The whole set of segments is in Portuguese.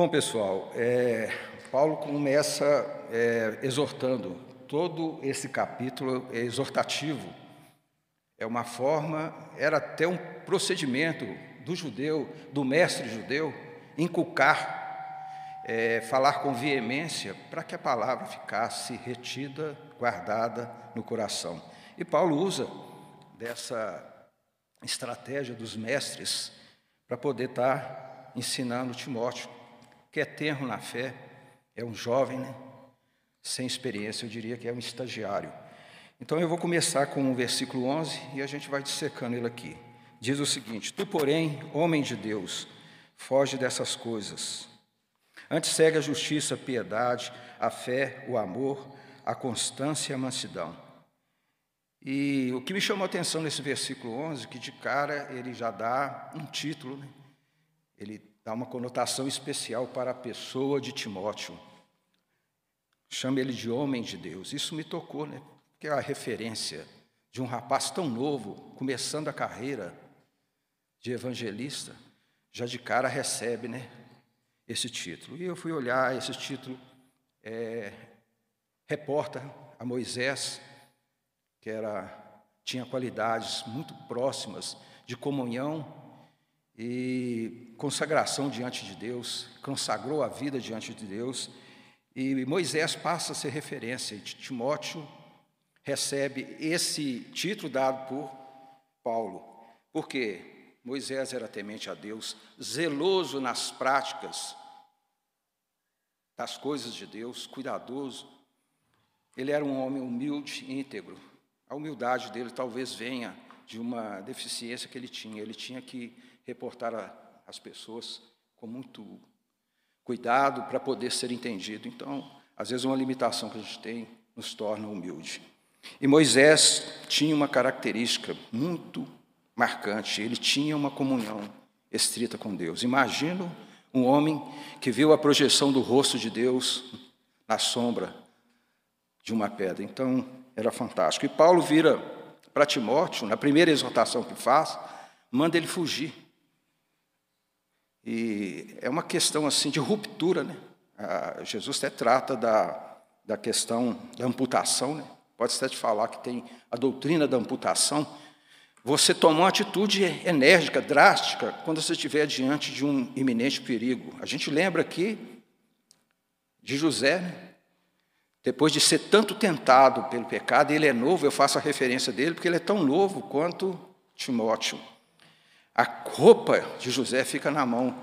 Bom, pessoal, é, Paulo começa é, exortando. Todo esse capítulo é exortativo. É uma forma, era até um procedimento do judeu, do mestre judeu, inculcar, é, falar com veemência, para que a palavra ficasse retida, guardada no coração. E Paulo usa dessa estratégia dos mestres para poder estar tá ensinando Timóteo, que é tenro na fé, é um jovem, né? sem experiência, eu diria que é um estagiário. Então eu vou começar com o versículo 11 e a gente vai dissecando ele aqui. Diz o seguinte: Tu, porém, homem de Deus, foge dessas coisas. Antes segue a justiça, a piedade, a fé, o amor, a constância e a mansidão. E o que me chamou a atenção nesse versículo 11, que de cara ele já dá um título, né? ele dá uma conotação especial para a pessoa de Timóteo. Chama ele de homem de Deus. Isso me tocou, né? Porque é a referência de um rapaz tão novo, começando a carreira de evangelista, já de cara recebe, né? Esse título. E eu fui olhar esse título, é, reporta a Moisés, que era, tinha qualidades muito próximas de comunhão e consagração diante de Deus, consagrou a vida diante de Deus, e Moisés passa a ser referência, e Timóteo recebe esse título dado por Paulo, porque Moisés era temente a Deus, zeloso nas práticas das coisas de Deus, cuidadoso. Ele era um homem humilde e íntegro. A humildade dele talvez venha de uma deficiência que ele tinha. Ele tinha que reportar a, as pessoas com muito cuidado para poder ser entendido. Então, às vezes, uma limitação que a gente tem nos torna humilde. E Moisés tinha uma característica muito marcante, ele tinha uma comunhão estrita com Deus. Imagino um homem que viu a projeção do rosto de Deus na sombra de uma pedra. Então, era fantástico. E Paulo vira para Timóteo, na primeira exortação que faz, manda ele fugir. E é uma questão assim de ruptura, né? Jesus até trata da, da questão da amputação, né? Pode até te falar que tem a doutrina da amputação. Você tomou uma atitude enérgica, drástica, quando você estiver diante de um iminente perigo. A gente lembra aqui de José, né? depois de ser tanto tentado pelo pecado, ele é novo, eu faço a referência dele, porque ele é tão novo quanto Timóteo. A roupa de José fica na mão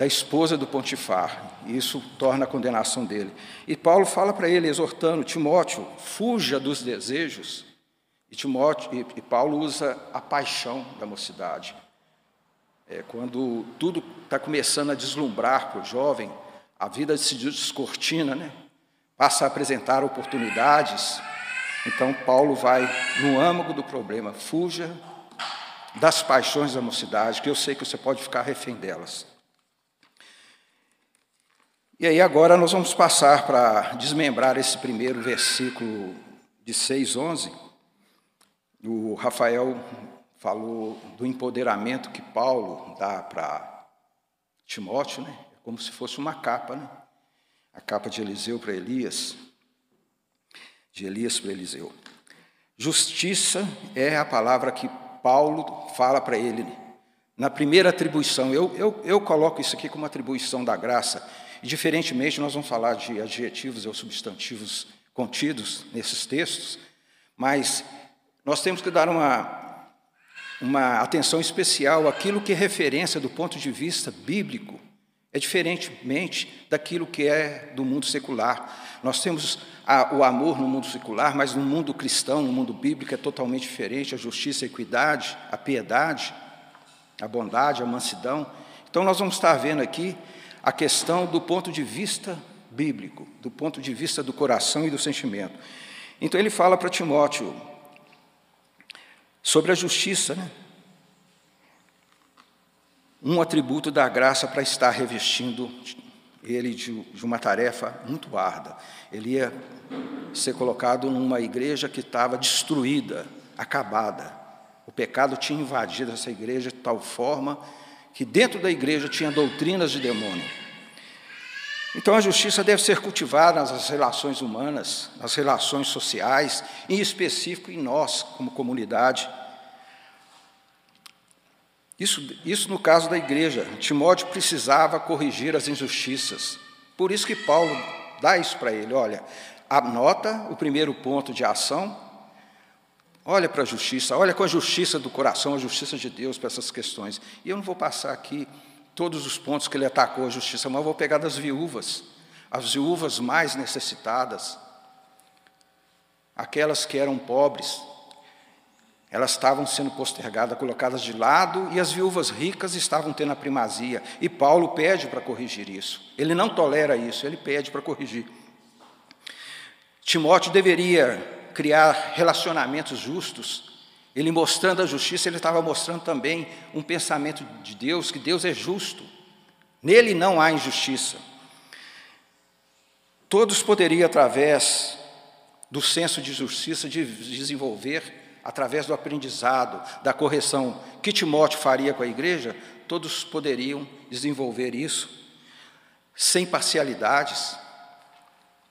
da esposa do Pontifar, e isso torna a condenação dele. E Paulo fala para ele, exortando Timóteo, fuja dos desejos. E, Timóteo, e, Paulo usa a paixão da mocidade. É, quando tudo está começando a deslumbrar para o jovem, a vida se descortina, né? passa a apresentar oportunidades. Então, Paulo vai no âmago do problema, fuja das paixões da mocidade, que eu sei que você pode ficar refém delas. E aí agora nós vamos passar para desmembrar esse primeiro versículo de 6, 11. O Rafael falou do empoderamento que Paulo dá para Timóteo, né? como se fosse uma capa, né? A capa de Eliseu para Elias, de Elias para Eliseu. Justiça é a palavra que Paulo fala para ele na primeira atribuição. Eu, eu, eu coloco isso aqui como atribuição da graça. E, diferentemente, nós vamos falar de adjetivos ou substantivos contidos nesses textos, mas nós temos que dar uma, uma atenção especial àquilo que é referência do ponto de vista bíblico, é diferentemente daquilo que é do mundo secular. Nós temos a, o amor no mundo secular, mas no mundo cristão, no mundo bíblico, é totalmente diferente: a justiça, a equidade, a piedade, a bondade, a mansidão. Então, nós vamos estar vendo aqui a questão do ponto de vista bíblico, do ponto de vista do coração e do sentimento. Então, ele fala para Timóteo sobre a justiça, né? Um atributo da graça para estar revestindo ele de, uma tarefa muito árdua. Ele ia ser colocado numa igreja que estava destruída, acabada. O pecado tinha invadido essa igreja de tal forma que dentro da igreja tinha doutrinas de demônio. Então a justiça deve ser cultivada nas relações humanas, nas relações sociais, em específico em nós, como comunidade. Isso, isso no caso da igreja. Timóteo precisava corrigir as injustiças. Por isso que Paulo dá isso para ele. Olha, anota o primeiro ponto de ação, olha para a justiça, olha com a justiça do coração, a justiça de Deus para essas questões. E eu não vou passar aqui todos os pontos que ele atacou a justiça, mas vou pegar das viúvas, as viúvas mais necessitadas, aquelas que eram pobres, elas estavam sendo postergadas, colocadas de lado, e as viúvas ricas estavam tendo a primazia. E Paulo pede para corrigir isso. Ele não tolera isso, ele pede para corrigir. Timóteo deveria criar relacionamentos justos ele mostrando a justiça, ele estava mostrando também um pensamento de Deus, que Deus é justo. Nele não há injustiça. Todos poderiam, através do senso de justiça, de desenvolver, através do aprendizado, da correção que Timóteo faria com a igreja, todos poderiam desenvolver isso sem parcialidades,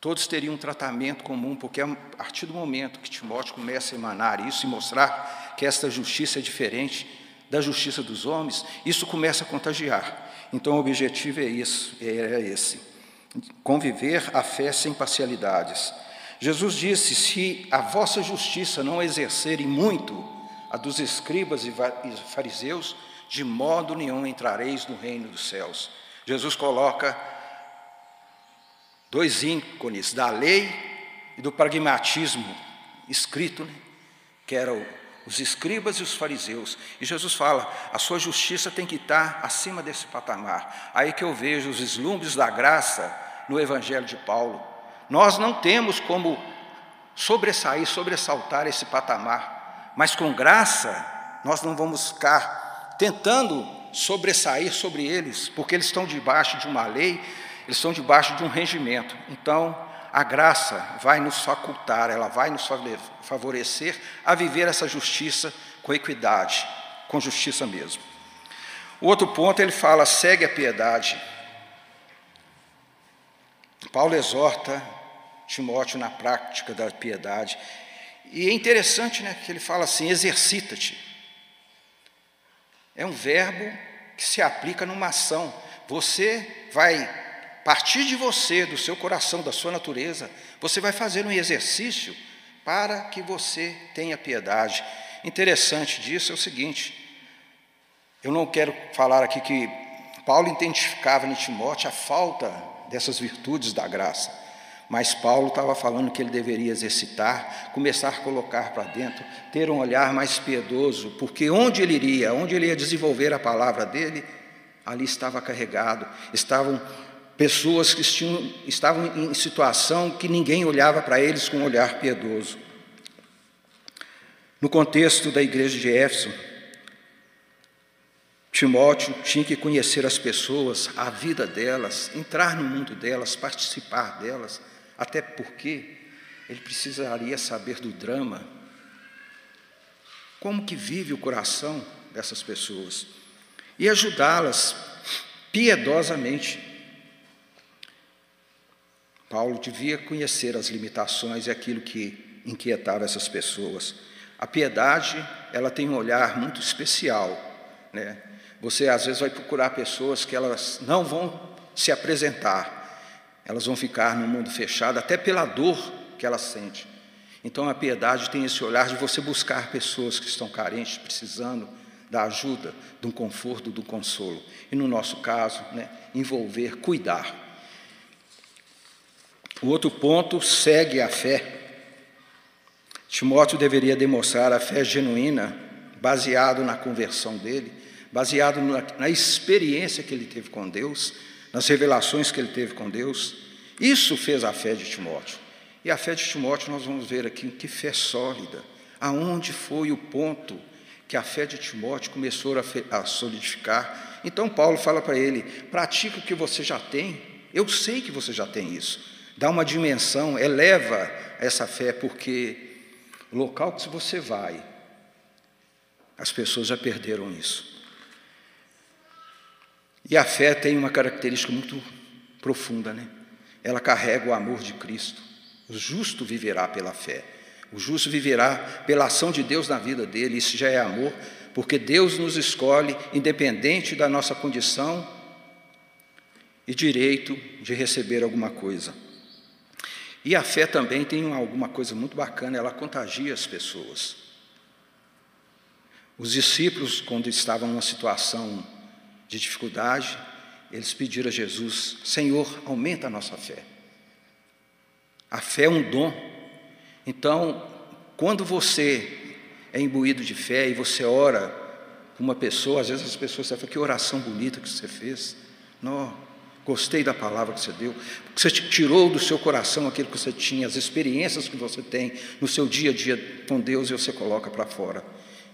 Todos teriam um tratamento comum, porque a partir do momento que Timóteo começa a emanar isso e mostrar que esta justiça é diferente da justiça dos homens, isso começa a contagiar. Então o objetivo é isso, é esse: conviver a fé sem parcialidades. Jesus disse: se a vossa justiça não exercerem muito a dos escribas e fariseus, de modo nenhum entrareis no reino dos céus. Jesus coloca dois ícones da lei e do pragmatismo escrito, né? que eram os escribas e os fariseus. E Jesus fala: a sua justiça tem que estar acima desse patamar. Aí que eu vejo os vislumbres da graça no Evangelho de Paulo. Nós não temos como sobressair, sobressaltar esse patamar, mas com graça nós não vamos ficar tentando sobressair sobre eles, porque eles estão debaixo de uma lei eles estão debaixo de um regimento. Então, a graça vai nos facultar, ela vai nos favorecer a viver essa justiça com equidade, com justiça mesmo. O outro ponto, ele fala: segue a piedade. Paulo exorta Timóteo na prática da piedade. E é interessante né, que ele fala assim: exercita-te. É um verbo que se aplica numa ação. Você vai partir de você, do seu coração, da sua natureza, você vai fazer um exercício para que você tenha piedade. Interessante disso é o seguinte: eu não quero falar aqui que Paulo identificava em Timóteo a falta dessas virtudes da graça, mas Paulo estava falando que ele deveria exercitar, começar a colocar para dentro, ter um olhar mais piedoso, porque onde ele iria, onde ele ia desenvolver a palavra dele, ali estava carregado, estavam pessoas que tinham, estavam em situação que ninguém olhava para eles com um olhar piedoso. No contexto da igreja de Éfeso, Timóteo tinha que conhecer as pessoas, a vida delas, entrar no mundo delas, participar delas, até porque ele precisaria saber do drama, como que vive o coração dessas pessoas e ajudá-las piedosamente Paulo devia conhecer as limitações e aquilo que inquietava essas pessoas. A piedade, ela tem um olhar muito especial, né? Você às vezes vai procurar pessoas que elas não vão se apresentar, elas vão ficar no mundo fechado até pela dor que elas sentem. Então a piedade tem esse olhar de você buscar pessoas que estão carentes, precisando da ajuda, de um conforto, do consolo. E no nosso caso, né, envolver, cuidar. O outro ponto segue a fé. Timóteo deveria demonstrar a fé genuína, baseado na conversão dele, baseado na, na, experiência que ele teve com Deus, nas revelações que ele teve com Deus. Isso fez a fé de Timóteo. E a fé de Timóteo, nós vamos ver aqui que fé sólida. Aonde foi o ponto que a fé de Timóteo começou a, solidificar? Então, Paulo fala para ele: pratica o que você já tem. Eu sei que você já tem isso dá uma dimensão, eleva essa fé, porque o local que você vai, as pessoas já perderam isso. E a fé tem uma característica muito profunda, né? Ela carrega o amor de Cristo. O justo viverá pela fé. O justo viverá pela ação de Deus na vida dele. Isso já é amor, porque Deus nos escolhe independente da nossa condição e direito de receber alguma coisa. E a fé também tem alguma coisa muito bacana, ela contagia as pessoas. Os discípulos, quando estavam numa situação de dificuldade, eles pediram a Jesus: Senhor, aumenta a nossa fé. A fé é um dom. Então, quando você é imbuído de fé e você ora com uma pessoa, às vezes as pessoas falam: Que oração bonita que você fez. Não, gostei da palavra que você deu. Você tirou do seu coração aquilo que você tinha, as experiências que você tem no seu dia a dia com Deus e você coloca para fora.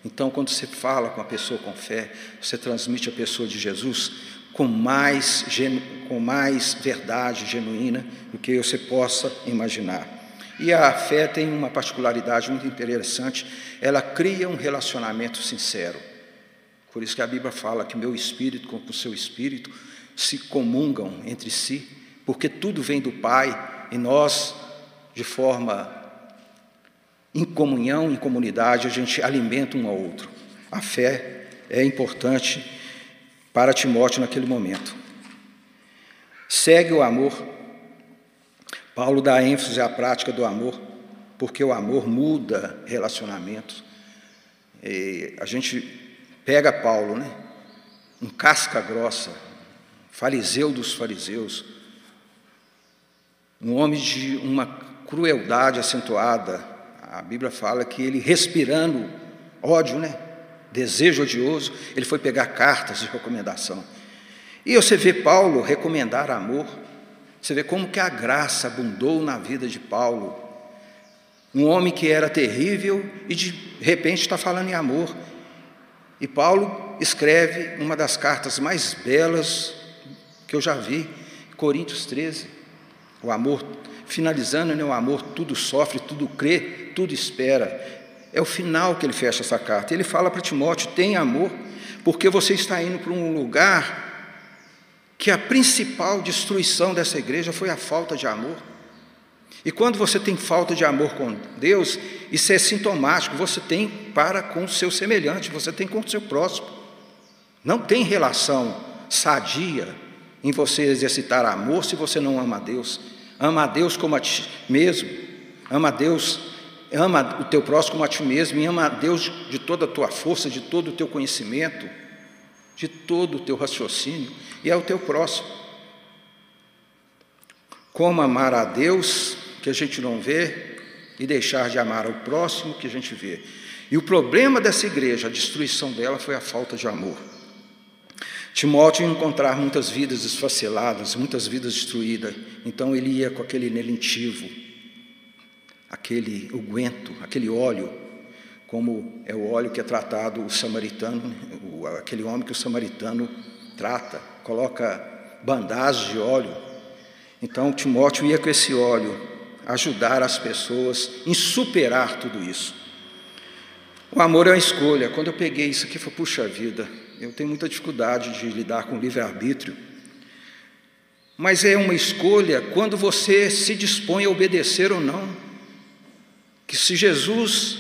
Então, quando você fala com a pessoa com fé, você transmite a pessoa de Jesus com mais, com mais verdade genuína do que você possa imaginar. E a fé tem uma particularidade muito interessante, ela cria um relacionamento sincero. Por isso que a Bíblia fala que meu espírito com o seu espírito se comungam entre si, porque tudo vem do Pai e nós, de forma em comunhão, em comunidade, a gente alimenta um ao outro. A fé é importante para Timóteo naquele momento. Segue o amor. Paulo dá ênfase à prática do amor, porque o amor muda relacionamentos. E a gente pega Paulo, né? Um casca grossa, fariseu dos fariseus, um homem de uma crueldade acentuada, a Bíblia fala que ele respirando ódio, né? Desejo odioso, ele foi pegar cartas de recomendação. E você vê Paulo recomendar amor. Você vê como que a graça abundou na vida de Paulo. Um homem que era terrível e de repente está falando em amor. E Paulo escreve uma das cartas mais belas que eu já vi, Coríntios 13. O amor finalizando, né, o amor tudo sofre, tudo crê, tudo espera. É o final que ele fecha essa carta. Ele fala para Timóteo: tem amor, porque você está indo para um lugar que a principal destruição dessa igreja foi a falta de amor. E quando você tem falta de amor com Deus, isso é sintomático, você tem para com o seu semelhante, você tem com o seu próximo. Não tem relação sadia em você exercitar amor se você não ama a Deus. Ama a Deus como a ti mesmo. Ama a Deus, ama o teu próximo como a ti mesmo e ama a Deus de toda a tua força, de todo o teu conhecimento, de todo o teu raciocínio e é o teu próximo. Como amar a Deus que a gente não vê e deixar de amar o próximo que a gente vê. E o problema dessa igreja, a destruição dela foi a falta de amor. Timóteo ia encontrar muitas vidas esfaceladas, muitas vidas destruídas, então ele ia com aquele nelentivo, aquele unguento, aquele óleo, como é o óleo que é tratado o samaritano, aquele homem que o samaritano trata, coloca bandagem de óleo. Então Timóteo ia com esse óleo ajudar as pessoas em superar tudo isso. O amor é uma escolha. Quando eu peguei isso aqui, eu falei, puxa vida, eu tenho muita dificuldade de lidar com livre-arbítrio. Mas é uma escolha quando você se dispõe a obedecer ou não. Que se Jesus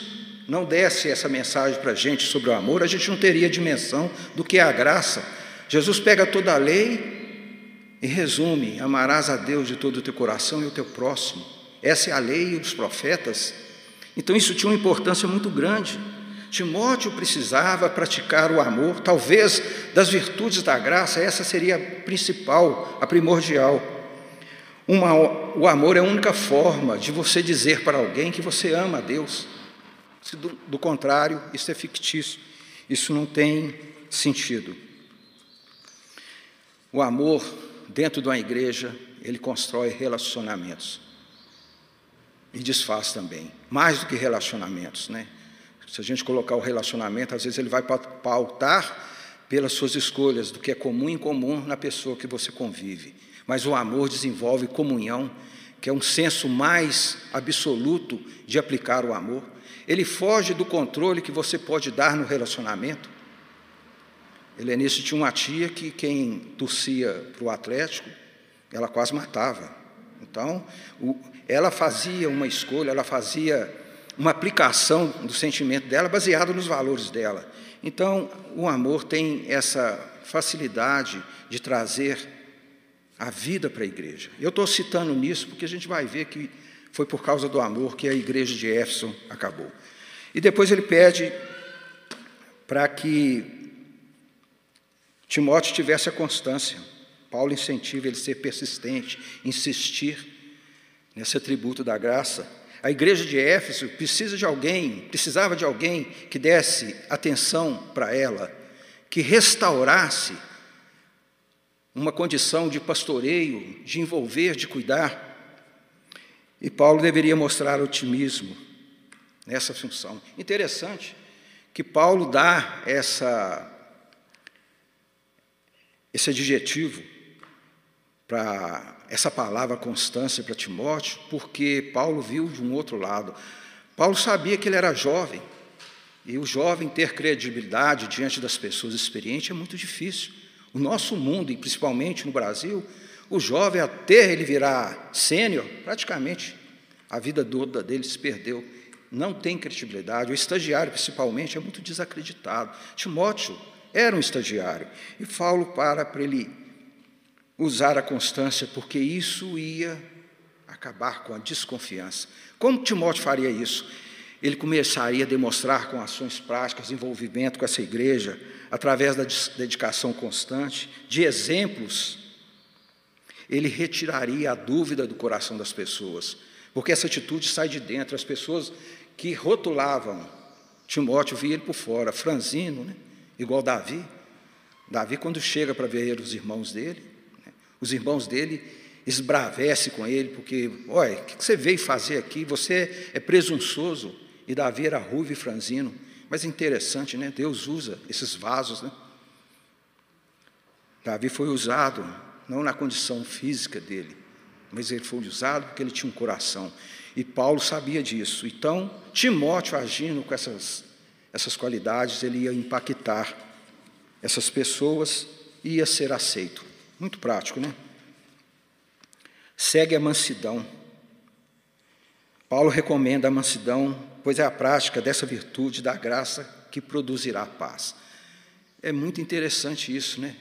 não desse essa mensagem para a gente sobre o amor, a gente não teria dimensão do que é a graça. Jesus pega toda a lei e resume: amarás a Deus de todo o teu coração e o teu próximo. Essa é a lei e os profetas. Então isso tinha uma importância muito grande. Timóteo precisava praticar o amor, talvez das virtudes da graça, essa seria a principal, a primordial. Uma, o amor é a única forma de você dizer para alguém que você ama a Deus. Do, do contrário, isso é fictício, isso não tem sentido. O amor, dentro de uma igreja, ele constrói relacionamentos e desfaz também, mais do que relacionamentos, né? Se a gente colocar o relacionamento, às vezes ele vai pautar pelas suas escolhas, do que é comum e incomum na pessoa que você convive. Mas o amor desenvolve comunhão, que é um senso mais absoluto de aplicar o amor. Ele foge do controle que você pode dar no relacionamento. Helenice tinha uma tia que quem torcia para o Atlético ela quase matava. Então, o, ela fazia uma escolha, ela fazia uma aplicação do sentimento dela baseado nos valores dela. Então, o amor tem essa facilidade de trazer a vida para a igreja. Eu estou citando nisso porque a gente vai ver que foi por causa do amor que a igreja de Éfeso acabou. E depois ele pede para que Timóteo tivesse a constância. Paulo incentiva ele a ser persistente, insistir nesse atributo da graça. A igreja de Éfeso precisa de alguém, precisava de alguém que desse atenção para ela, que restaurasse uma condição de pastoreio, de envolver, de cuidar. E Paulo deveria mostrar otimismo nessa função. Interessante que Paulo dá essa, esse adjetivo para essa palavra constância para Timóteo, porque Paulo viu de um outro lado. Paulo sabia que ele era jovem, e o jovem ter credibilidade diante das pessoas experientes é muito difícil. O nosso mundo, e principalmente no Brasil, o jovem, até ele virar sênior, praticamente a vida toda dele se perdeu. Não tem credibilidade. O estagiário, principalmente, é muito desacreditado. Timóteo era um estagiário. E Paulo para para ele usar a constância, porque isso ia acabar com a desconfiança. Como Timóteo faria isso? Ele começaria a demonstrar com ações práticas, envolvimento com essa igreja, através da dedicação constante, de exemplos ele retiraria a dúvida do coração das pessoas, porque essa atitude sai de dentro. As pessoas que rotulavam Timóteo via ele por fora, franzino, né? igual Davi. Davi, quando chega para ver os irmãos dele, né? os irmãos dele esbravece com ele, porque, olha, o que você veio fazer aqui? Você é presunçoso. E Davi era ruivo e franzino. Mas é interessante, né? Deus usa esses vasos, né? Davi foi usado não na condição física dele, mas ele foi usado porque ele tinha um coração. E Paulo sabia disso. Então, Timóteo agindo com essas, essas qualidades, ele ia impactar essas pessoas e ia ser aceito. Muito prático, né? Segue a mansidão. Paulo recomenda a mansidão, pois é a prática dessa virtude da graça que produzirá paz. É muito interessante isso, né?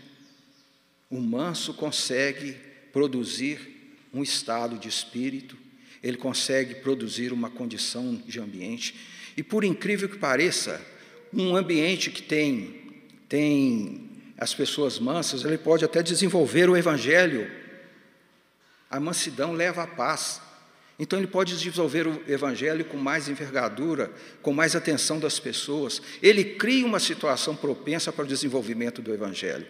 O manso consegue produzir um estado de espírito, ele consegue produzir uma condição de ambiente. E por incrível que pareça, um ambiente que tem, tem as pessoas mansas, ele pode até desenvolver o evangelho. A mansidão leva à paz. Então ele pode desenvolver o evangelho com mais envergadura, com mais atenção das pessoas. Ele cria uma situação propensa para o desenvolvimento do evangelho.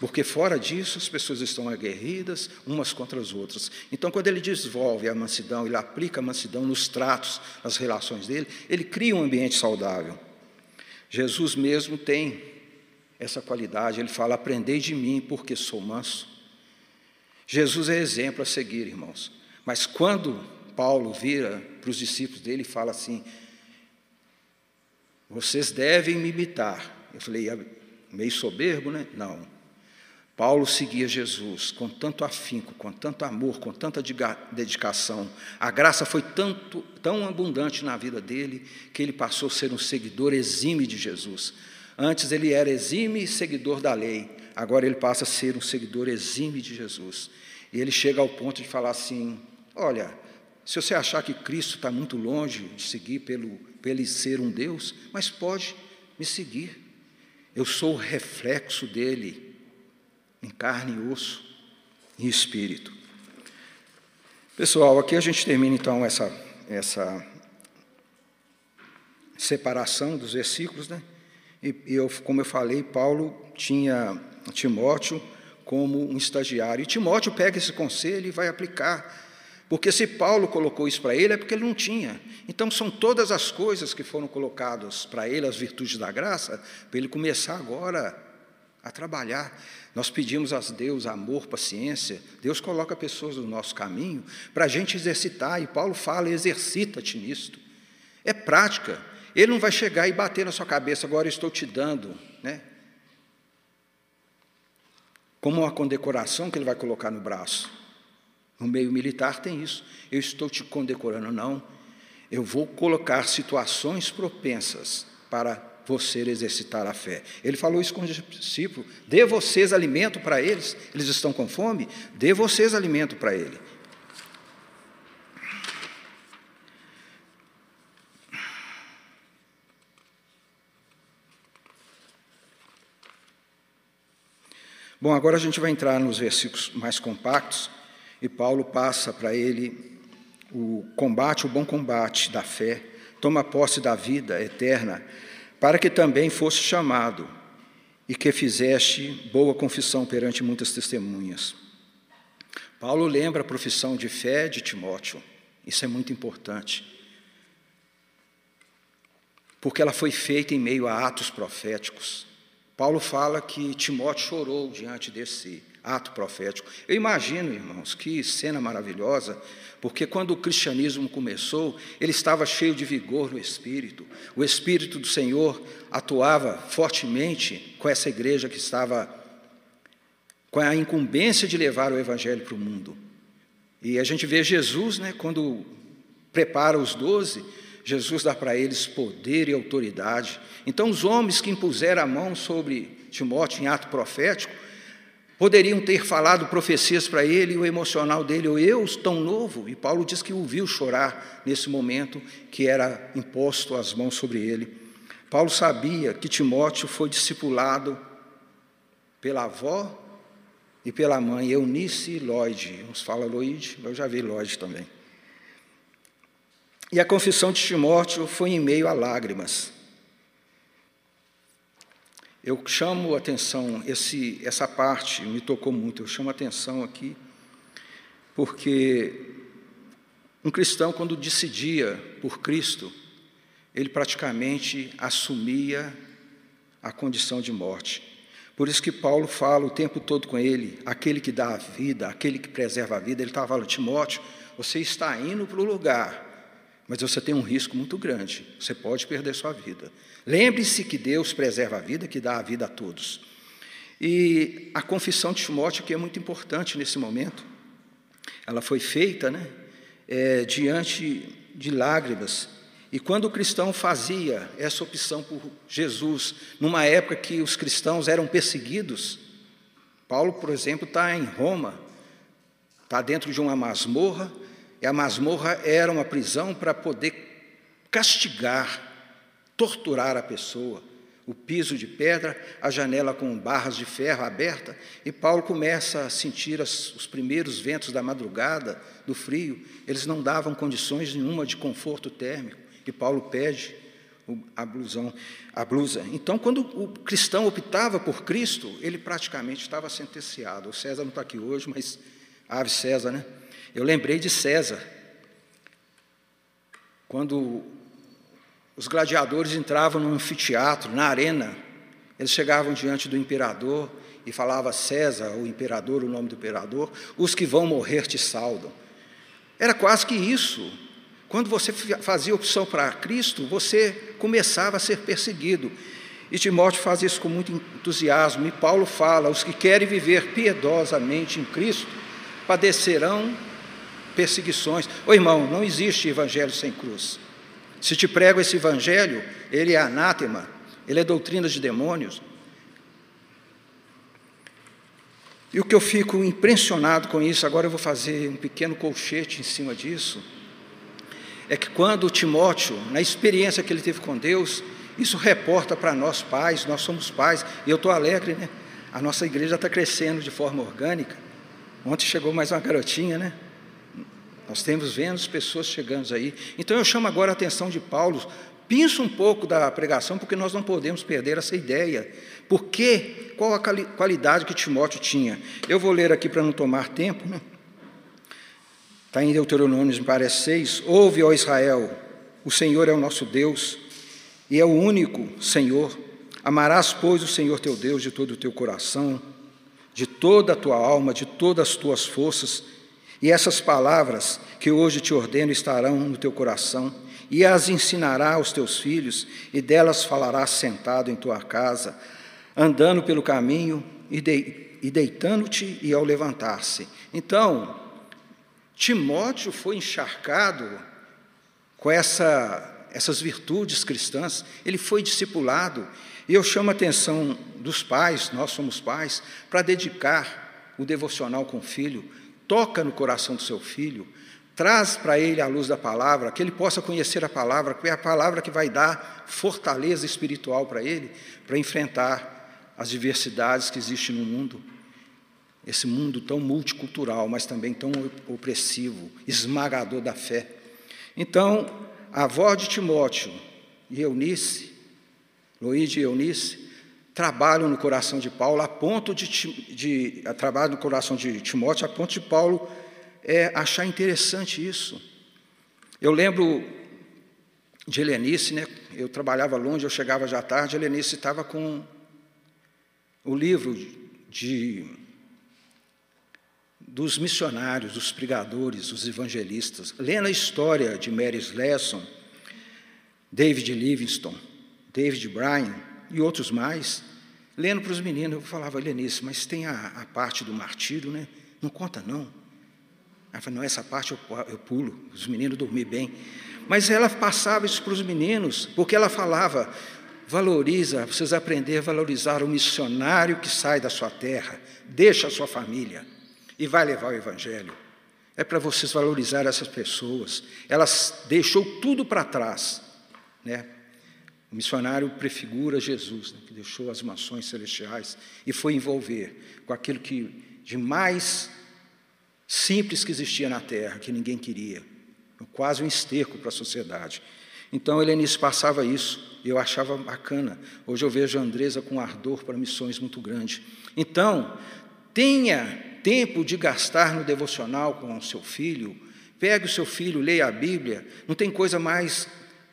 Porque fora disso as pessoas estão aguerridas umas contra as outras. Então, quando ele desenvolve a mansidão, ele aplica a mansidão nos tratos, nas relações dele, ele cria um ambiente saudável. Jesus mesmo tem essa qualidade, ele fala: Aprendei de mim, porque sou manso. Jesus é exemplo a seguir, irmãos. Mas quando Paulo vira para os discípulos dele e fala assim: Vocês devem me imitar. Eu falei, meio soberbo, né? Não. Paulo seguia Jesus com tanto afinco, com tanto amor, com tanta dedicação. A graça foi tanto, tão abundante na vida dele que ele passou a ser um seguidor exímio de Jesus. Antes ele era exímio seguidor da lei, agora ele passa a ser um seguidor exímio de Jesus. E ele chega ao ponto de falar assim: Olha, se você achar que Cristo está muito longe de seguir pelo, pelo ser um Deus, mas pode me seguir. Eu sou o reflexo dele em carne e osso e espírito. Pessoal, aqui a gente termina então essa, essa separação dos versículos, né? E, eu, como eu falei, Paulo tinha Timóteo como um estagiário. E Timóteo pega esse conselho e vai aplicar. Porque se Paulo colocou isso para ele, é porque ele não tinha. Então, são todas as coisas que foram colocadas para ele, as virtudes da graça, para ele começar agora a trabalhar. Nós pedimos a Deus amor, paciência. Deus coloca pessoas no nosso caminho para a gente exercitar. E Paulo fala: exercita-te nisto. É prática. Ele não vai chegar e bater na sua cabeça, agora estou te dando, né? como uma condecoração que ele vai colocar no braço. No meio militar tem isso. Eu estou te condecorando, não. Eu vou colocar situações propensas para você exercitar a fé. Ele falou isso com os discípulos: dê vocês alimento para eles, eles estão com fome, dê vocês alimento para ele. Bom, agora a gente vai entrar nos versículos mais compactos e Paulo passa para ele o combate, o bom combate da fé, toma posse da vida eterna, para que também fosse chamado e que fizeste boa confissão perante muitas testemunhas. Paulo lembra a profissão de fé de Timóteo, isso é muito importante, porque ela foi feita em meio a atos proféticos. Paulo fala que Timóteo chorou diante desse ato profético. Eu imagino, irmãos, que cena maravilhosa, porque quando o cristianismo começou, ele estava cheio de vigor no espírito. O espírito do Senhor atuava fortemente com essa igreja que estava com a incumbência de levar o evangelho para o mundo. E a gente vê Jesus, né, quando prepara os doze, Jesus dá para eles poder e autoridade. Então, os homens que impuseram a mão sobre Timóteo em ato profético poderiam ter falado profecias para ele e o emocional dele, ou eu, tão novo. E Paulo diz que o viu chorar nesse momento que era imposto as mãos sobre ele. Paulo sabia que Timóteo foi discipulado pela avó e pela mãe, Eunice e Lloyd. Uns falam Lloyd, eu já vi Lloyd também. E a confissão de Timóteo foi em meio a lágrimas. Eu chamo a atenção, esse, essa parte me tocou muito, eu chamo a atenção aqui, porque um cristão, quando decidia por Cristo, ele praticamente assumia a condição de morte. Por isso que Paulo fala o tempo todo com ele, aquele que dá a vida, aquele que preserva a vida, ele estava falando, Timóteo, você está indo para o lugar mas você tem um risco muito grande, você pode perder sua vida. Lembre-se que Deus preserva a vida, que dá a vida a todos. E a confissão de Timóteo, que é muito importante nesse momento, ela foi feita né, é, diante de lágrimas. E quando o cristão fazia essa opção por Jesus, numa época que os cristãos eram perseguidos, Paulo, por exemplo, está em Roma, está dentro de uma masmorra, e a masmorra era uma prisão para poder castigar, torturar a pessoa. O piso de pedra, a janela com barras de ferro aberta, e Paulo começa a sentir as, os primeiros ventos da madrugada, do frio. Eles não davam condições nenhuma de conforto térmico, e Paulo pede a, blusão, a blusa. Então, quando o cristão optava por Cristo, ele praticamente estava sentenciado. O César não está aqui hoje, mas ave César, né? Eu lembrei de César, quando os gladiadores entravam no anfiteatro, na arena, eles chegavam diante do imperador e falava César, o imperador, o nome do imperador, os que vão morrer te saudam. Era quase que isso. Quando você fazia opção para Cristo, você começava a ser perseguido. E Timóteo faz isso com muito entusiasmo. E Paulo fala: os que querem viver piedosamente em Cristo padecerão perseguições. Ô irmão, não existe evangelho sem cruz. Se te prego esse evangelho, ele é anátema, ele é doutrina de demônios. E o que eu fico impressionado com isso, agora eu vou fazer um pequeno colchete em cima disso, é que quando Timóteo, na experiência que ele teve com Deus, isso reporta para nós pais, nós somos pais, e eu estou alegre, né? A nossa igreja está crescendo de forma orgânica. Ontem chegou mais uma garotinha, né? Nós temos vendo pessoas chegando aí. Então eu chamo agora a atenção de Paulo. Pensa um pouco da pregação, porque nós não podemos perder essa ideia. Por quê? Qual a qualidade que Timóteo tinha? Eu vou ler aqui para não tomar tempo. Né? Está em Deuteronômio, me parece 6. Ouve, ó Israel, o Senhor é o nosso Deus e é o único Senhor. Amarás, pois, o Senhor teu Deus de todo o teu coração, de toda a tua alma, de todas as tuas forças e essas palavras que hoje te ordeno estarão no teu coração, e as ensinará aos teus filhos, e delas falarás sentado em tua casa, andando pelo caminho e, de, e deitando-te e ao levantar-se. Então, Timóteo foi encharcado com essa, essas virtudes cristãs, ele foi discipulado, e eu chamo a atenção dos pais, nós somos pais, para dedicar o devocional com o filho, toca no coração do seu filho, traz para ele a luz da palavra, que ele possa conhecer a palavra, que é a palavra que vai dar fortaleza espiritual para ele, para enfrentar as diversidades que existem no mundo. Esse mundo tão multicultural, mas também tão opressivo, esmagador da fé. Então, a avó de Timóteo e Eunice, Loide e Eunice, trabalham no coração de Paulo a ponto de, de trabalham no coração de Timóteo a ponto de Paulo é, achar interessante isso. Eu lembro de Helenice, né? eu trabalhava longe, eu chegava já tarde, Helenice estava com o livro de dos missionários, dos pregadores, dos evangelistas, lendo a história de Mary Slesson, David Livingstone, David Bryan e outros mais, lendo para os meninos, eu falava, Helenice, mas tem a, a parte do martírio, né? Não conta não. Ela falou, não, essa parte eu, eu pulo, os meninos dormiam bem. Mas ela passava isso para os meninos, porque ela falava, valoriza, vocês aprender a valorizar o missionário que sai da sua terra, deixa a sua família e vai levar o evangelho. É para vocês valorizar essas pessoas. Elas deixou tudo para trás, né? Missionário prefigura Jesus, né, que deixou as mações celestiais e foi envolver com aquilo que de mais simples que existia na terra, que ninguém queria, quase um esterco para a sociedade. Então, Helenice passava isso, e eu achava bacana. Hoje eu vejo a Andresa com ardor para missões muito grande. Então, tenha tempo de gastar no devocional com o seu filho, pegue o seu filho, leia a Bíblia. Não tem coisa mais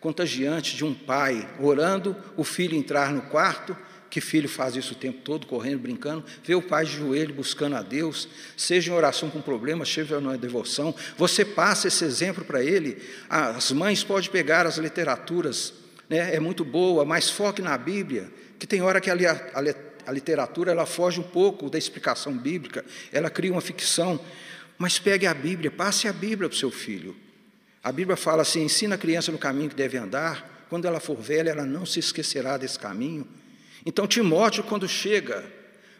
contagiante de um pai orando, o filho entrar no quarto que filho faz isso o tempo todo, correndo, brincando, vê o pai de joelho buscando a Deus, seja em oração com problemas, seja na devoção, você passa esse exemplo para ele. As mães podem pegar as literaturas, né, é muito boa, mas foque na Bíblia, que tem hora que a, a, a literatura ela foge um pouco da explicação bíblica, ela cria uma ficção, mas pegue a Bíblia, passe a Bíblia para o seu filho. A Bíblia fala assim: ensina a criança no caminho que deve andar, quando ela for velha, ela não se esquecerá desse caminho. Então, Timóteo, quando chega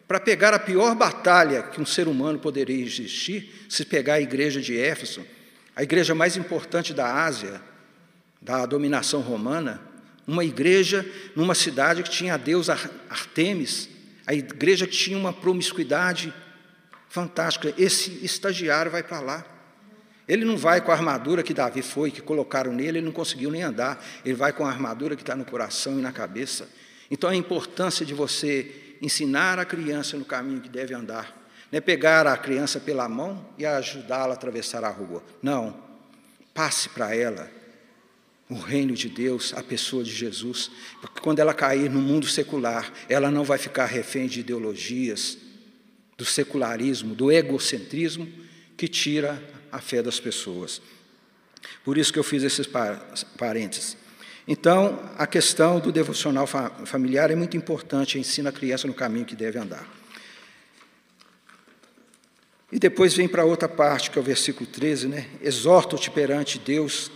para pegar a pior batalha que um ser humano poderia existir, se pegar a igreja de Éfeso, a igreja mais importante da Ásia, da dominação romana, uma igreja numa cidade que tinha a deusa Artemis, a igreja que tinha uma promiscuidade fantástica. Esse estagiário vai para lá. Ele não vai com a armadura que Davi foi, que colocaram nele, ele não conseguiu nem andar. Ele vai com a armadura que está no coração e na cabeça. Então, a importância de você ensinar a criança no caminho que deve andar. Não é pegar a criança pela mão e ajudá-la a atravessar a rua. Não. Passe para ela o reino de Deus, a pessoa de Jesus. Porque quando ela cair no mundo secular, ela não vai ficar refém de ideologias, do secularismo, do egocentrismo que tira a fé das pessoas. Por isso que eu fiz esses parênteses. Então, a questão do devocional familiar é muito importante, ensina a criança no caminho que deve andar. E depois vem para outra parte, que é o versículo 13, né? Exorto-te perante Deus,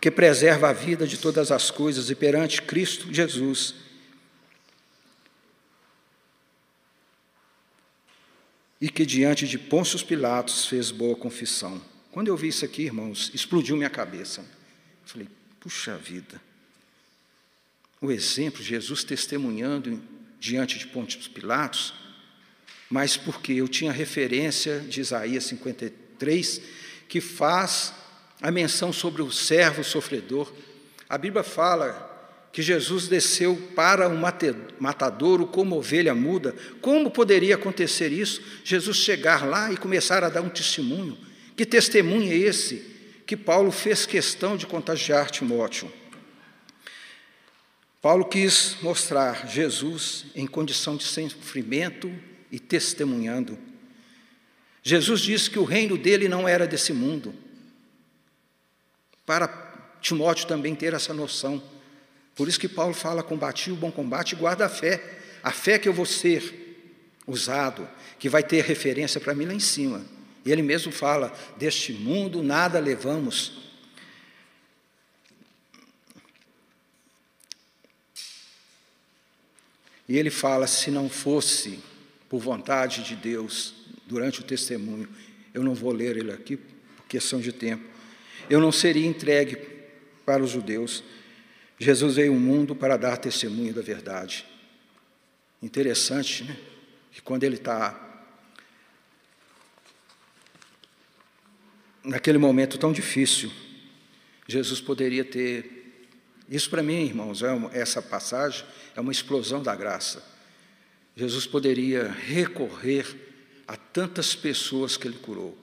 que preserva a vida de todas as coisas, e perante Cristo Jesus. E que diante de Pôncio Pilatos fez boa confissão. Quando eu vi isso aqui, irmãos, explodiu minha cabeça. Falei, puxa vida o exemplo, Jesus testemunhando diante de Pontos Pilatos, mas porque eu tinha referência de Isaías 53, que faz a menção sobre o servo sofredor. A Bíblia fala que Jesus desceu para um matadouro como ovelha muda. Como poderia acontecer isso? Jesus chegar lá e começar a dar um testemunho. Que testemunho é esse que Paulo fez questão de contagiar Timóteo? Paulo quis mostrar Jesus em condição de sofrimento e testemunhando. Jesus disse que o reino dele não era desse mundo. Para Timóteo também ter essa noção. Por isso que Paulo fala: combati o bom combate guarda a fé. a fé que eu vou ser usado, que vai ter referência para mim lá em cima. Ele mesmo fala: deste mundo nada levamos. E ele fala: se não fosse por vontade de Deus, durante o testemunho, eu não vou ler ele aqui, por questão de tempo, eu não seria entregue para os judeus. Jesus veio ao mundo para dar testemunho da verdade. Interessante, né? Que quando ele está naquele momento tão difícil, Jesus poderia ter. Isso para mim, irmãos, é uma, essa passagem é uma explosão da graça. Jesus poderia recorrer a tantas pessoas que ele curou.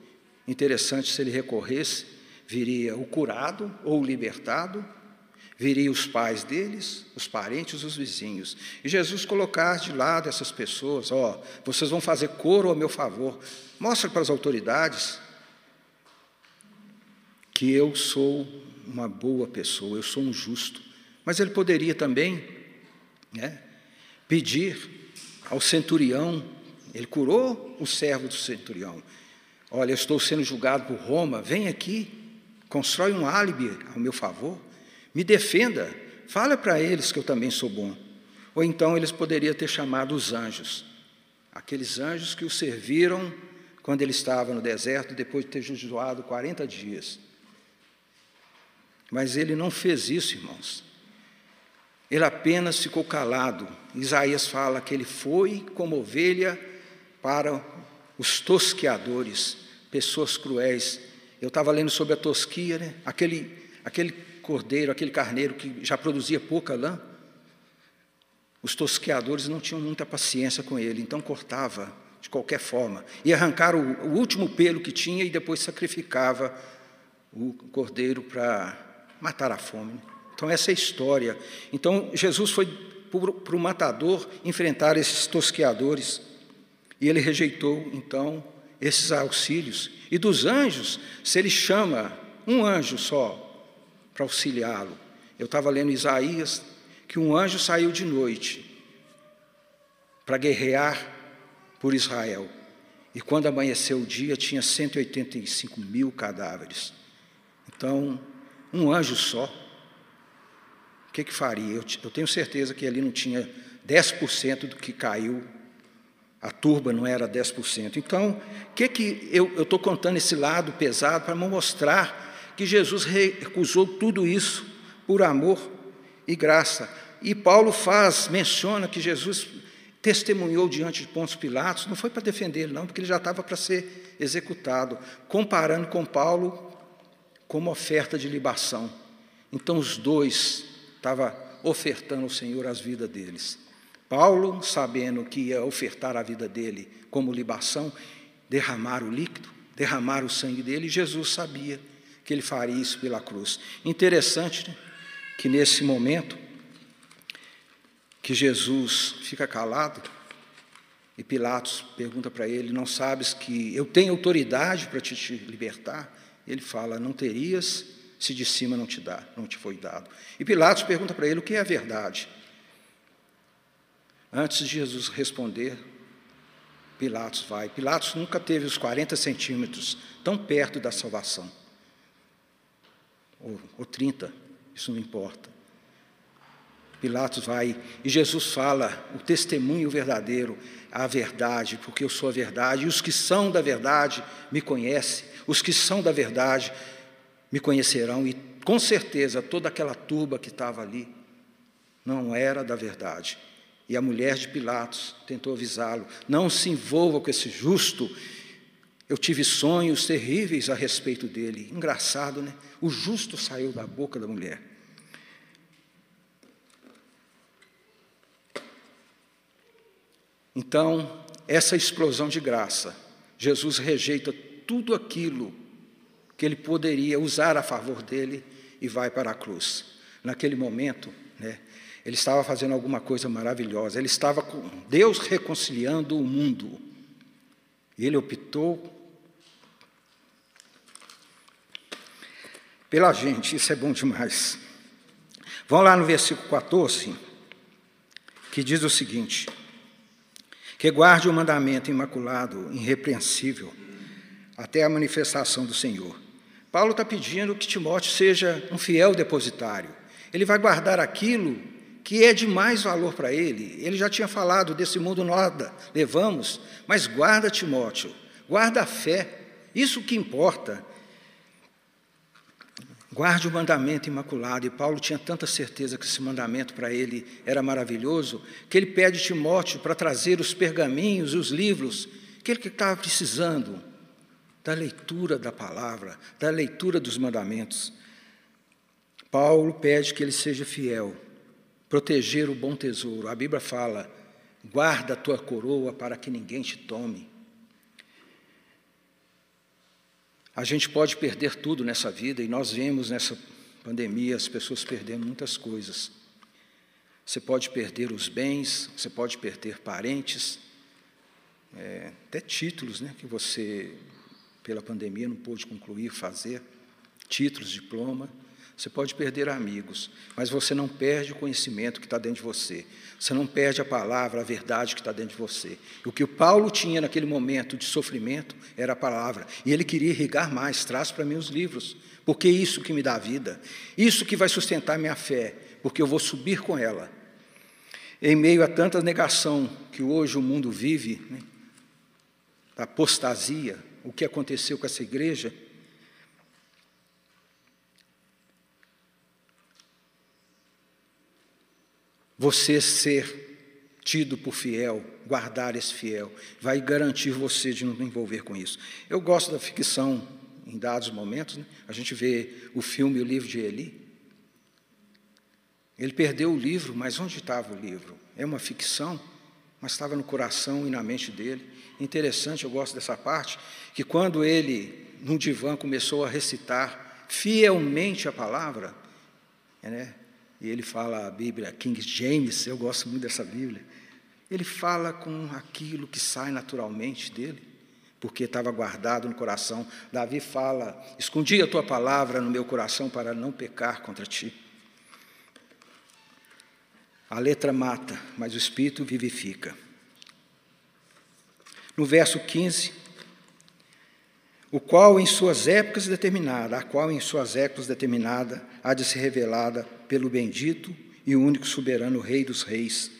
Interessante, se ele recorresse, viria o curado ou o libertado, viria os pais deles, os parentes, os vizinhos. E Jesus colocar de lado essas pessoas, ó, vocês vão fazer coro ao meu favor. Mostra para as autoridades que eu sou uma boa pessoa, eu sou um justo. Mas ele poderia também né, pedir ao centurião, ele curou o servo do centurião. Olha, eu estou sendo julgado por Roma, vem aqui, constrói um álibi ao meu favor, me defenda, fala para eles que eu também sou bom. Ou então eles poderiam ter chamado os anjos, aqueles anjos que o serviram quando ele estava no deserto, depois de ter jejuado 40 dias. Mas ele não fez isso, irmãos. Ele apenas ficou calado. Isaías fala que ele foi como ovelha para os tosqueadores, pessoas cruéis. Eu estava lendo sobre a tosquia, né? aquele, aquele cordeiro, aquele carneiro que já produzia pouca lã. Os tosqueadores não tinham muita paciência com ele, então cortava de qualquer forma. E arrancar o, o último pelo que tinha e depois sacrificava o cordeiro para matar a fome. Então, essa é a história. Então, Jesus foi para o matador enfrentar esses tosqueadores. E ele rejeitou, então, esses auxílios. E dos anjos, se ele chama um anjo só para auxiliá-lo. Eu estava lendo Isaías que um anjo saiu de noite para guerrear por Israel. E quando amanheceu o dia, tinha 185 mil cadáveres. Então, um anjo só, o que, que faria? Eu, eu tenho certeza que ali não tinha 10% do que caiu, a turba não era 10%. Então, o que, que eu estou contando esse lado pesado para mostrar que Jesus recusou tudo isso por amor e graça. E Paulo faz, menciona que Jesus testemunhou diante de Pontos Pilatos, não foi para defender ele, não, porque ele já estava para ser executado, comparando com Paulo como oferta de libação. Então os dois estavam ofertando ao Senhor as vidas deles. Paulo, sabendo que ia ofertar a vida dele como libação, derramar o líquido, derramar o sangue dele, Jesus sabia que ele faria isso pela cruz. Interessante né, que nesse momento que Jesus fica calado e Pilatos pergunta para ele: Não sabes que eu tenho autoridade para te, te libertar? Ele fala: Não terias se de cima não te dá, não te foi dado. E Pilatos pergunta para ele o que é a verdade. Antes de Jesus responder, Pilatos vai. Pilatos nunca teve os 40 centímetros tão perto da salvação. Ou, ou 30, isso não importa. Pilatos vai e Jesus fala o testemunho verdadeiro, a verdade, porque eu sou a verdade, e os que são da verdade me conhecem, os que são da verdade me conhecerão, e com certeza toda aquela turba que estava ali não era da verdade. E a mulher de Pilatos tentou avisá-lo: não se envolva com esse justo. Eu tive sonhos terríveis a respeito dele. Engraçado, né? O justo saiu da boca da mulher. Então, essa explosão de graça, Jesus rejeita tudo aquilo que ele poderia usar a favor dele e vai para a cruz. Naquele momento, né, ele estava fazendo alguma coisa maravilhosa, ele estava com Deus reconciliando o mundo. E ele optou pela gente, isso é bom demais. Vamos lá no versículo 14, que diz o seguinte: que guarde o mandamento imaculado, irrepreensível, até a manifestação do Senhor. Paulo está pedindo que Timóteo seja um fiel depositário. Ele vai guardar aquilo que é de mais valor para ele. Ele já tinha falado desse mundo nada, levamos, mas guarda Timóteo, guarda a fé, isso que importa. Guarde o mandamento imaculado. E Paulo tinha tanta certeza que esse mandamento para ele era maravilhoso, que ele pede Timóteo para trazer os pergaminhos, os livros, que ele estava precisando da leitura da palavra, da leitura dos mandamentos. Paulo pede que ele seja fiel, proteger o bom tesouro. A Bíblia fala: guarda a tua coroa para que ninguém te tome. A gente pode perder tudo nessa vida e nós vemos nessa pandemia as pessoas perdendo muitas coisas. Você pode perder os bens, você pode perder parentes, é, até títulos né, que você, pela pandemia, não pôde concluir, fazer, títulos, diploma. Você pode perder amigos, mas você não perde o conhecimento que está dentro de você. Você não perde a palavra, a verdade que está dentro de você. O que o Paulo tinha naquele momento de sofrimento era a palavra. E ele queria irrigar mais. Traz para mim os livros, porque é isso que me dá vida. Isso que vai sustentar minha fé, porque eu vou subir com ela. Em meio a tanta negação que hoje o mundo vive, né, apostasia, o que aconteceu com essa igreja, você ser tido por fiel, guardar esse fiel, vai garantir você de não envolver com isso. Eu gosto da ficção em dados momentos, né? a gente vê o filme O Livro de Eli. Ele perdeu o livro, mas onde estava o livro? É uma ficção, mas estava no coração e na mente dele. Interessante, eu gosto dessa parte, que quando ele, num divã, começou a recitar fielmente a palavra, né? E ele fala a Bíblia, King James, eu gosto muito dessa Bíblia, ele fala com aquilo que sai naturalmente dele, porque estava guardado no coração. Davi fala: Escondi a tua palavra no meu coração para não pecar contra ti. A letra mata, mas o espírito vivifica. No verso 15, o qual em suas épocas determinada, a qual em suas épocas determinada há de ser revelada pelo bendito e único soberano Rei dos Reis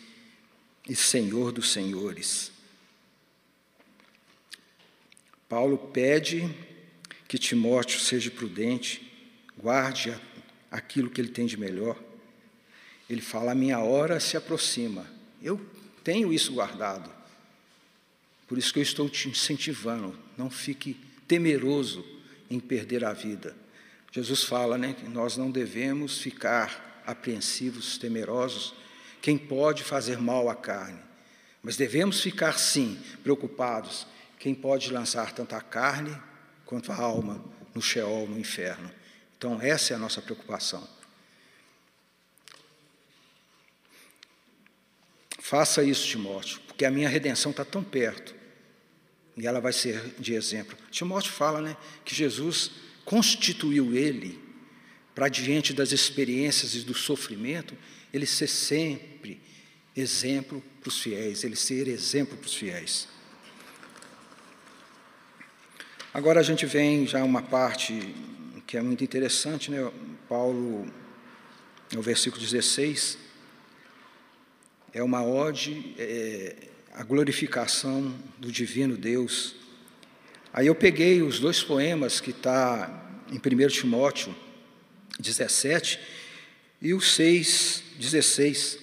e Senhor dos Senhores. Paulo pede que Timóteo seja prudente, guarde aquilo que ele tem de melhor. Ele fala: A minha hora se aproxima. Eu tenho isso guardado. Por isso que eu estou te incentivando. Não fique temeroso em perder a vida. Jesus fala né, que nós não devemos ficar apreensivos, temerosos, quem pode fazer mal à carne. Mas devemos ficar, sim, preocupados, quem pode lançar tanto a carne quanto a alma no Sheol, no inferno. Então, essa é a nossa preocupação. Faça isso, Timóteo, porque a minha redenção está tão perto e ela vai ser de exemplo. Timóteo fala né, que Jesus constituiu ele para diante das experiências e do sofrimento, ele ser sempre exemplo para os fiéis, ele ser exemplo para os fiéis. Agora a gente vem já uma parte que é muito interessante, né? Paulo, no versículo 16, é uma ode é, a glorificação do divino Deus. Aí eu peguei os dois poemas que está em 1 Timóteo 17 e o 6, 16,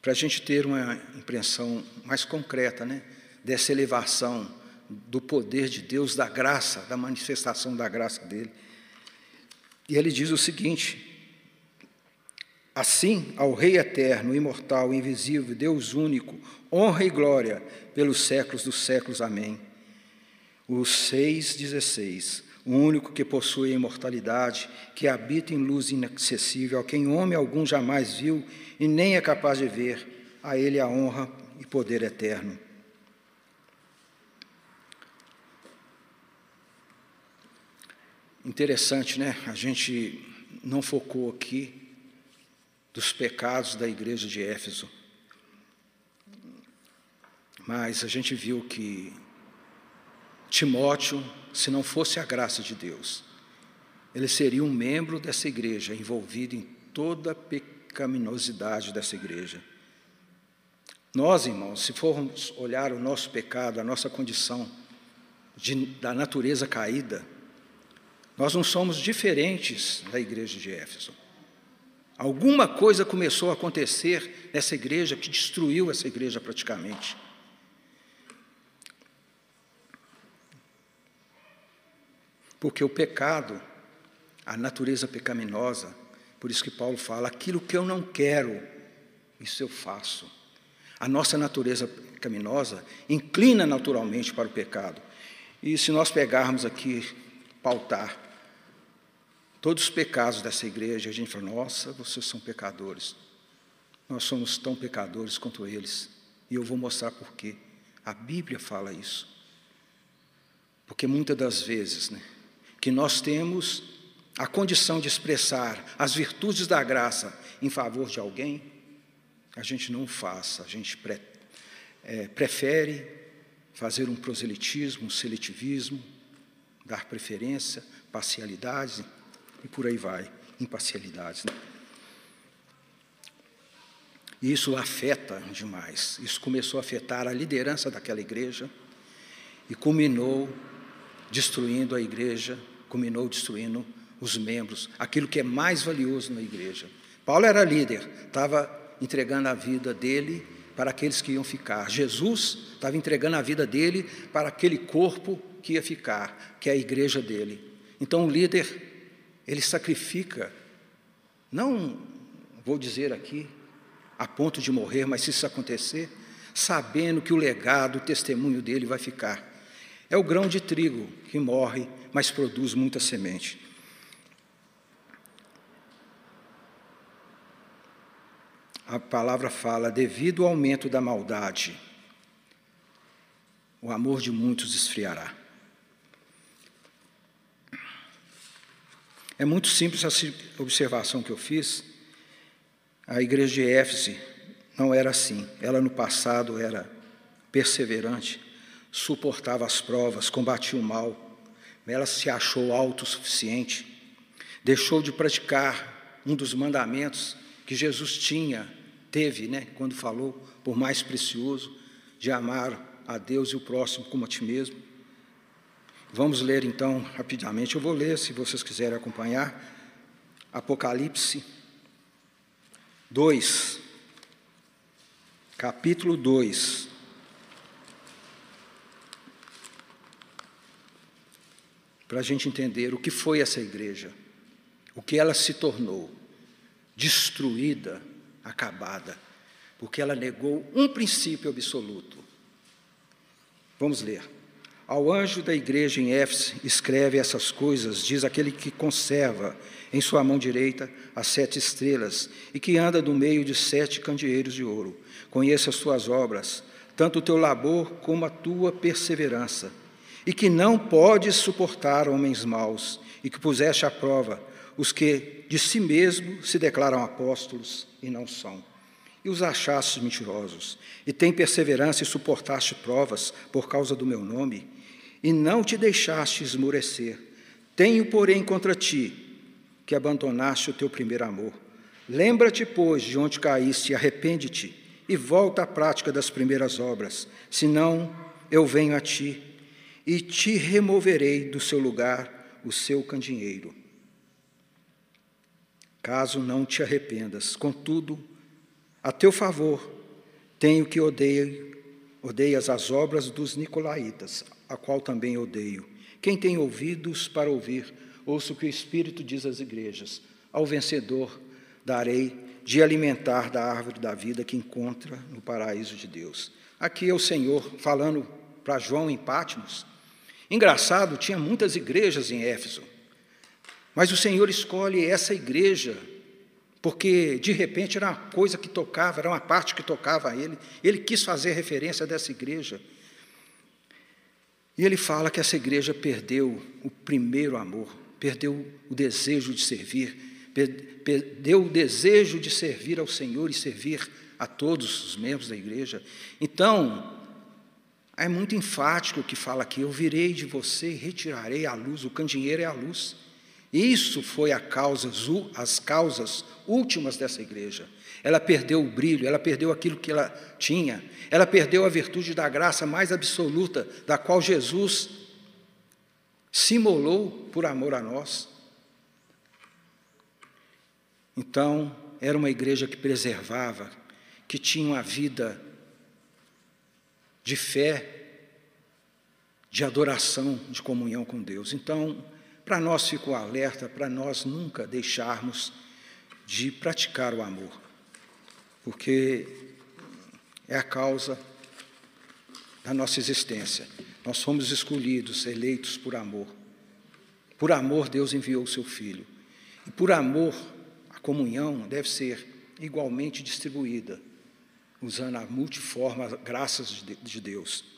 para a gente ter uma impressão mais concreta né, dessa elevação do poder de Deus, da graça, da manifestação da graça dele. E ele diz o seguinte: Assim, ao Rei eterno, imortal, invisível, Deus único, honra e glória pelos séculos dos séculos. Amém. O 6,16 o único que possui a imortalidade, que habita em luz inacessível, a quem homem algum jamais viu e nem é capaz de ver, a ele a honra e poder eterno. Interessante, né? A gente não focou aqui dos pecados da igreja de Éfeso. Mas a gente viu que Timóteo, se não fosse a graça de Deus, ele seria um membro dessa igreja, envolvido em toda a pecaminosidade dessa igreja. Nós, irmãos, se formos olhar o nosso pecado, a nossa condição de, da natureza caída, nós não somos diferentes da igreja de Éfeso. Alguma coisa começou a acontecer nessa igreja que destruiu essa igreja praticamente. Porque o pecado, a natureza pecaminosa, por isso que Paulo fala: aquilo que eu não quero, isso eu faço. A nossa natureza pecaminosa inclina naturalmente para o pecado. E se nós pegarmos aqui, pautar todos os pecados dessa igreja, a gente fala: nossa, vocês são pecadores. Nós somos tão pecadores quanto eles. E eu vou mostrar por quê. A Bíblia fala isso. Porque muitas das vezes, né, que nós temos a condição de expressar as virtudes da graça em favor de alguém, a gente não faça, a gente pre, é, prefere fazer um proselitismo, um seletivismo, dar preferência, parcialidades e por aí vai, imparcialidades. Né? E isso afeta demais. Isso começou a afetar a liderança daquela igreja e culminou destruindo a igreja, culminou destruindo os membros, aquilo que é mais valioso na igreja. Paulo era líder, estava entregando a vida dele para aqueles que iam ficar. Jesus estava entregando a vida dele para aquele corpo que ia ficar, que é a igreja dele. Então o líder, ele sacrifica, não vou dizer aqui, a ponto de morrer, mas se isso acontecer, sabendo que o legado, o testemunho dele vai ficar. É o grão de trigo que morre, mas produz muita semente. a palavra fala, devido ao aumento da maldade, o amor de muitos esfriará. É muito simples essa observação que eu fiz. A igreja de Éfeso não era assim. Ela no passado era perseverante, suportava as provas, combatia o mal. Ela se achou autossuficiente, deixou de praticar um dos mandamentos que Jesus tinha teve, né, quando falou, por mais precioso, de amar a Deus e o próximo como a ti mesmo. Vamos ler então rapidamente, eu vou ler se vocês quiserem acompanhar. Apocalipse 2, capítulo 2. Para a gente entender o que foi essa igreja, o que ela se tornou, destruída acabada, porque ela negou um princípio absoluto. Vamos ler. Ao anjo da igreja em Éfeso, escreve essas coisas, diz aquele que conserva em sua mão direita as sete estrelas e que anda no meio de sete candeeiros de ouro. Conheça as tuas obras, tanto o teu labor como a tua perseverança, e que não podes suportar homens maus, e que puseste à prova os que de si mesmo se declaram apóstolos e não são. E os achastes mentirosos, e tem perseverança e suportaste provas por causa do meu nome, e não te deixaste esmorecer. Tenho, porém, contra ti que abandonaste o teu primeiro amor. Lembra-te, pois, de onde caíste, arrepende-te, e volta à prática das primeiras obras, senão eu venho a ti e te removerei do seu lugar o seu candeeiro caso não te arrependas. Contudo, a teu favor, tenho que odeio, odeias as obras dos nicolaítas, a qual também odeio. Quem tem ouvidos para ouvir, ouça o que o Espírito diz às igrejas. Ao vencedor darei de alimentar da árvore da vida que encontra no paraíso de Deus. Aqui é o Senhor falando para João em Pátimos. Engraçado, tinha muitas igrejas em Éfeso. Mas o Senhor escolhe essa igreja, porque de repente era uma coisa que tocava, era uma parte que tocava a ele. Ele quis fazer referência dessa igreja. E ele fala que essa igreja perdeu o primeiro amor, perdeu o desejo de servir, perdeu o desejo de servir ao Senhor e servir a todos os membros da igreja. Então, É muito enfático o que fala aqui: eu virei de você e retirarei a luz, o candeeiro é a luz. Isso foi a causa, as causas últimas dessa igreja. Ela perdeu o brilho, ela perdeu aquilo que ela tinha, ela perdeu a virtude da graça mais absoluta, da qual Jesus se imolou por amor a nós. Então, era uma igreja que preservava, que tinha uma vida de fé, de adoração, de comunhão com Deus. Então, para nós fica o alerta, para nós nunca deixarmos de praticar o amor, porque é a causa da nossa existência. Nós fomos escolhidos, eleitos por amor. Por amor, Deus enviou o seu Filho. E por amor, a comunhão deve ser igualmente distribuída, usando a multiforme graças de Deus.